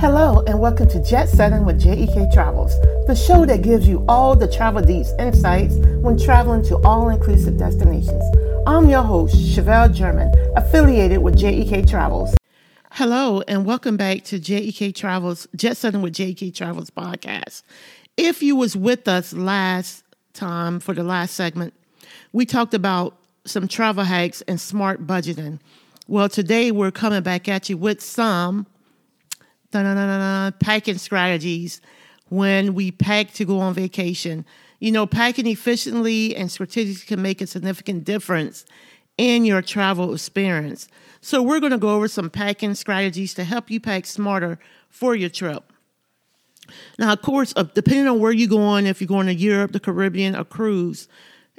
Hello, and welcome to Jet Setting with JEK Travels, the show that gives you all the travel deets insights when traveling to all inclusive destinations. I'm your host, Chevelle German, affiliated with JEK Travels. Hello, and welcome back to JEK Travels, Jet Setting with JEK Travels podcast. If you was with us last time for the last segment, we talked about some travel hacks and smart budgeting. Well, today we're coming back at you with some packing strategies when we pack to go on vacation. You know, packing efficiently and strategically can make a significant difference in your travel experience. So, we're going to go over some packing strategies to help you pack smarter for your trip. Now, of course, uh, depending on where you're going, if you're going to Europe, the Caribbean, a cruise,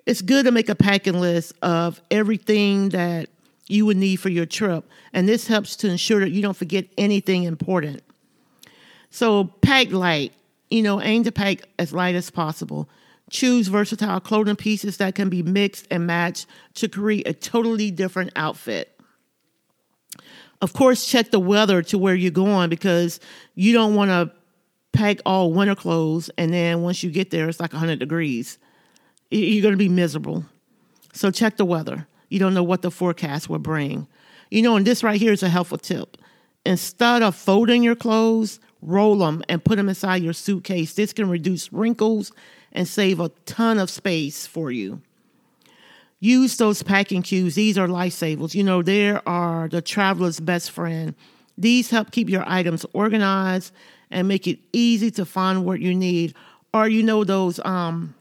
it's good to make a packing list of everything that you would need for your trip. And this helps to ensure that you don't forget anything important. So, pack light. You know, aim to pack as light as possible. Choose versatile clothing pieces that can be mixed and matched to create a totally different outfit. Of course, check the weather to where you're going because you don't want to pack all winter clothes and then once you get there, it's like 100 degrees. You're going to be miserable. So check the weather. You don't know what the forecast will bring. You know, and this right here is a helpful tip. Instead of folding your clothes, roll them and put them inside your suitcase. This can reduce wrinkles and save a ton of space for you. Use those packing cubes. These are lifesavers. You know, they are the traveler's best friend. These help keep your items organized and make it easy to find what you need. Or you know those um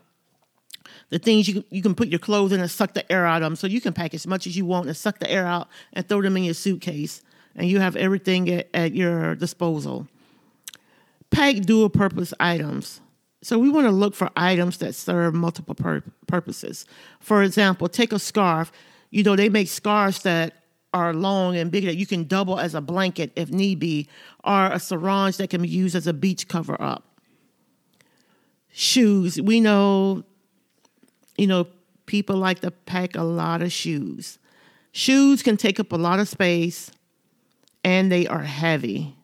the things you you can put your clothes in and suck the air out of them, so you can pack as much as you want and suck the air out and throw them in your suitcase, and you have everything at, at your disposal. Pack dual purpose items. So we want to look for items that serve multiple pur- purposes. For example, take a scarf. You know, they make scarves that are long and big that you can double as a blanket if need be, or a sarong that can be used as a beach cover up. Shoes. We know, you know, people like to pack a lot of shoes. Shoes can take up a lot of space and they are heavy.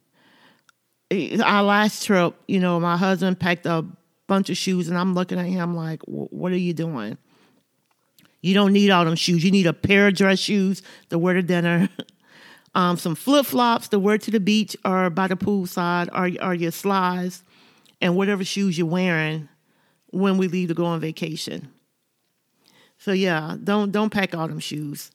Our last trip, you know, my husband packed a bunch of shoes and I'm looking at him like, what are you doing? You don't need all them shoes. You need a pair of dress shoes to wear to dinner, um, some flip flops to wear to the beach or by the poolside, or, or your slides, and whatever shoes you're wearing when we leave to go on vacation. So yeah, don't don't pack all them shoes.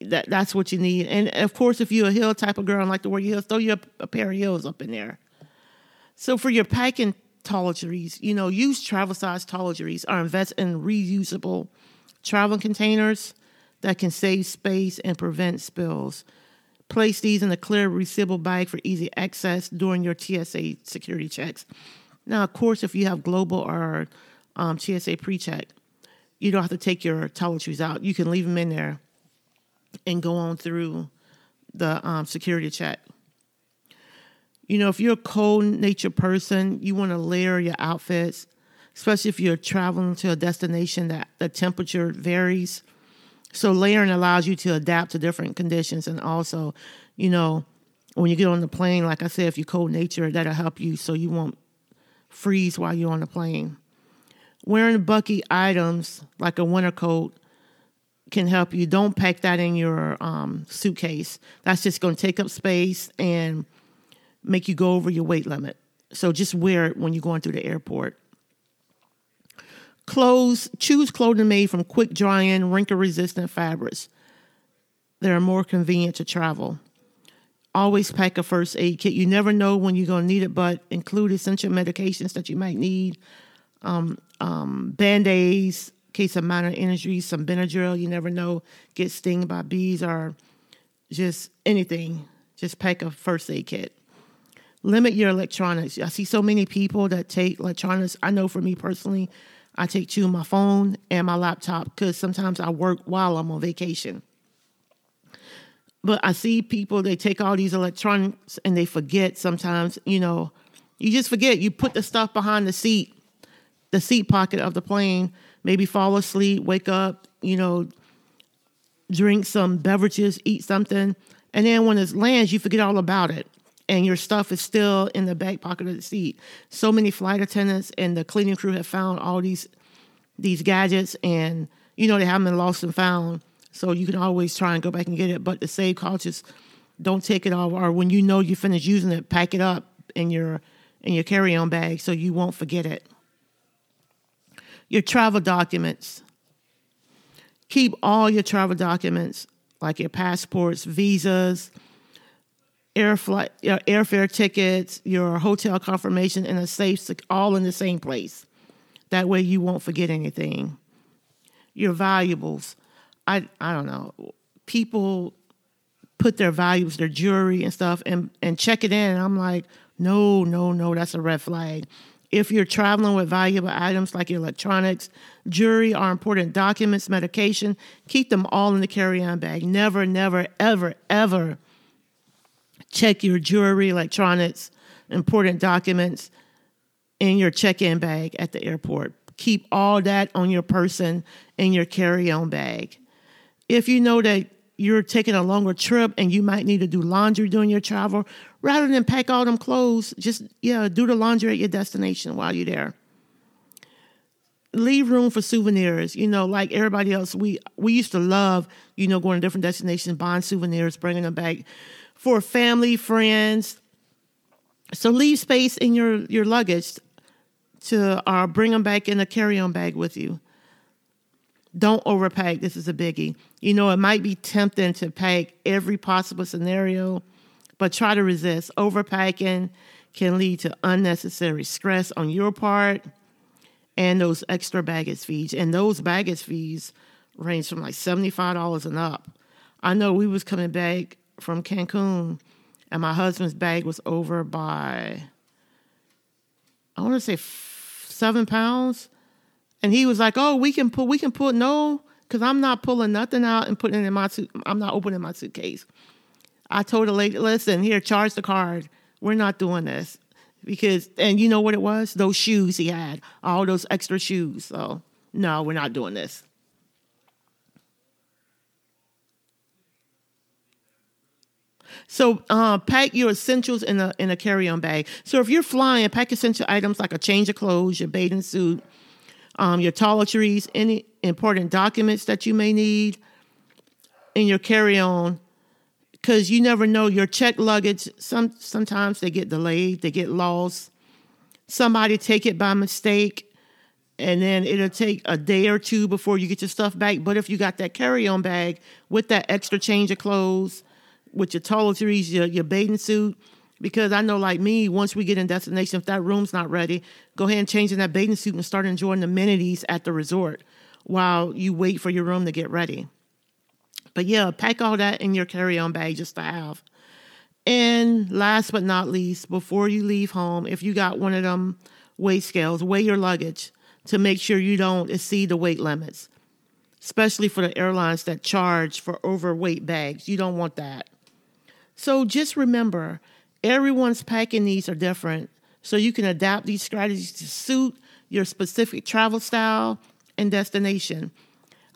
That that's what you need. And of course, if you're a heel type of girl and like to wear heels, throw your a pair of heels up in there. So for your packing toiletries, you know, use travel size toiletries or invest in reusable travel containers that can save space and prevent spills. Place these in a clear resealable bag for easy access during your TSA security checks. Now, of course, if you have global or um, TSA pre-check, you don't have to take your toiletries out. You can leave them in there and go on through the um, security check. You know, if you're a cold nature person, you want to layer your outfits especially if you're traveling to a destination that the temperature varies. So layering allows you to adapt to different conditions and also, you know, when you get on the plane, like I said, if you're cold nature, that'll help you so you won't freeze while you're on the plane. Wearing bulky items like a winter coat can help you. Don't pack that in your um, suitcase. That's just going to take up space and make you go over your weight limit. So just wear it when you're going through the airport. Clothes, choose clothing made from quick drying, wrinkle resistant fabrics. They are more convenient to travel. Always pack a first aid kit. You never know when you're going to need it, but include essential medications that you might need. Um, um, Band aids, case of minor injuries, some Benadryl. You never know. Get stung by bees or just anything. Just pack a first aid kit. Limit your electronics. I see so many people that take electronics. I know for me personally, I take two my phone and my laptop because sometimes I work while I'm on vacation. But I see people, they take all these electronics and they forget sometimes, you know, you just forget. You put the stuff behind the seat, the seat pocket of the plane, maybe fall asleep, wake up, you know, drink some beverages, eat something. And then when it lands, you forget all about it. and your stuff is still in the back pocket of the seat. So many flight attendants and the cleaning crew have found all these these gadgets and you know they haven't been lost and found. So you can always try and go back and get it. But to save just don't take it off or when you know you finish using it, pack it up in your in your carry-on bag so you won't forget it. Your travel documents. Keep all your travel documents like your passports, visas, air flight, your airfare tickets, your hotel confirmation in a safe, all in the same place. That way you won't forget anything. Your valuables. I I don't know. People put their valuables, their jewelry and stuff, and and check it in. And I'm like, no, no, no, that's a red flag. If you're traveling with valuable items like electronics, jewelry, or important documents, medication, keep them all in the carry-on bag. Never, never, ever, ever check your jewelry, electronics, important documents in your check in bag at the airport. Keep all that on your person in your carry on bag. If you know that you're taking a longer trip and you might need to do laundry during your travel, rather than pack all them clothes, just yeah, do the laundry at your destination while you're there. Leave room for souvenirs. You know, like everybody else, we we used to love, you know, going to different destinations, buying souvenirs, bringing them back for family, friends. So leave space in your, your luggage to uh, bring them back in a carry-on bag with you. Don't overpack. This is a biggie. You know, it might be tempting to pack every possible scenario, but try to resist. Overpacking can lead to unnecessary stress on your part and those extra baggage fees. And those baggage fees range from like $75 and up. I know we was coming back from Cancun, and my husband's bag was over by, I want to say f- seven pounds. And he was like, "Oh, we can pull, we can pull." No, because I'm not pulling nothing out and putting it in my suit. I'm not opening my suitcase. I told the lady, "Listen, here, charge the card. We're not doing this." Because, and you know what it was? Those shoes he had, all those extra shoes. So, no, we're not doing this. So uh, pack your essentials in a in a carry on bag. So if you're flying, pack essential items like a change of clothes, your bathing suit, um, your toiletries, any important documents that you may need in your carry on. Because you never know your check luggage. Some sometimes they get delayed, they get lost. Somebody take it by mistake, and then it'll take a day or two before you get your stuff back. But if you got that carry on bag with that extra change of clothes with your toiletries, your, your bathing suit. Because I know, like me, once we get in destination, if that room's not ready, go ahead and change in that bathing suit and start enjoying the amenities at the resort while you wait for your room to get ready. But yeah, pack all that in your carry on bag just to have. And last but not least, before you leave home, if you got one of them weight scales, weigh your luggage to make sure you don't exceed the weight limits, especially for the airlines that charge for overweight bags. You don't want that. So just remember, everyone's packing needs are different. So you can adapt these strategies to suit your specific travel style and destination.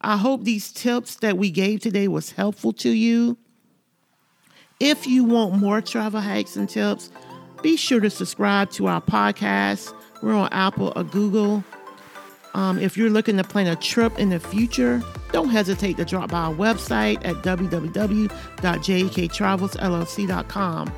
I hope these tips that we gave today was helpful to you. If you want more travel hacks and tips, be sure to subscribe to our podcast. We're on Apple or Google. Um, if you're looking to plan a trip in the future, don't hesitate to drop by our website at www.jektravelsllc.com.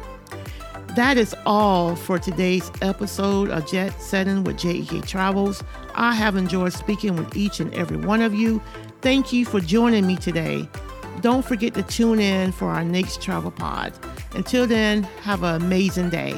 That is all for today's episode of Jet Setting with JEK Travels. I have enjoyed speaking with each and every one of you. Thank you for joining me today. Don't forget to tune in for our next travel pod. Until then, have an amazing day.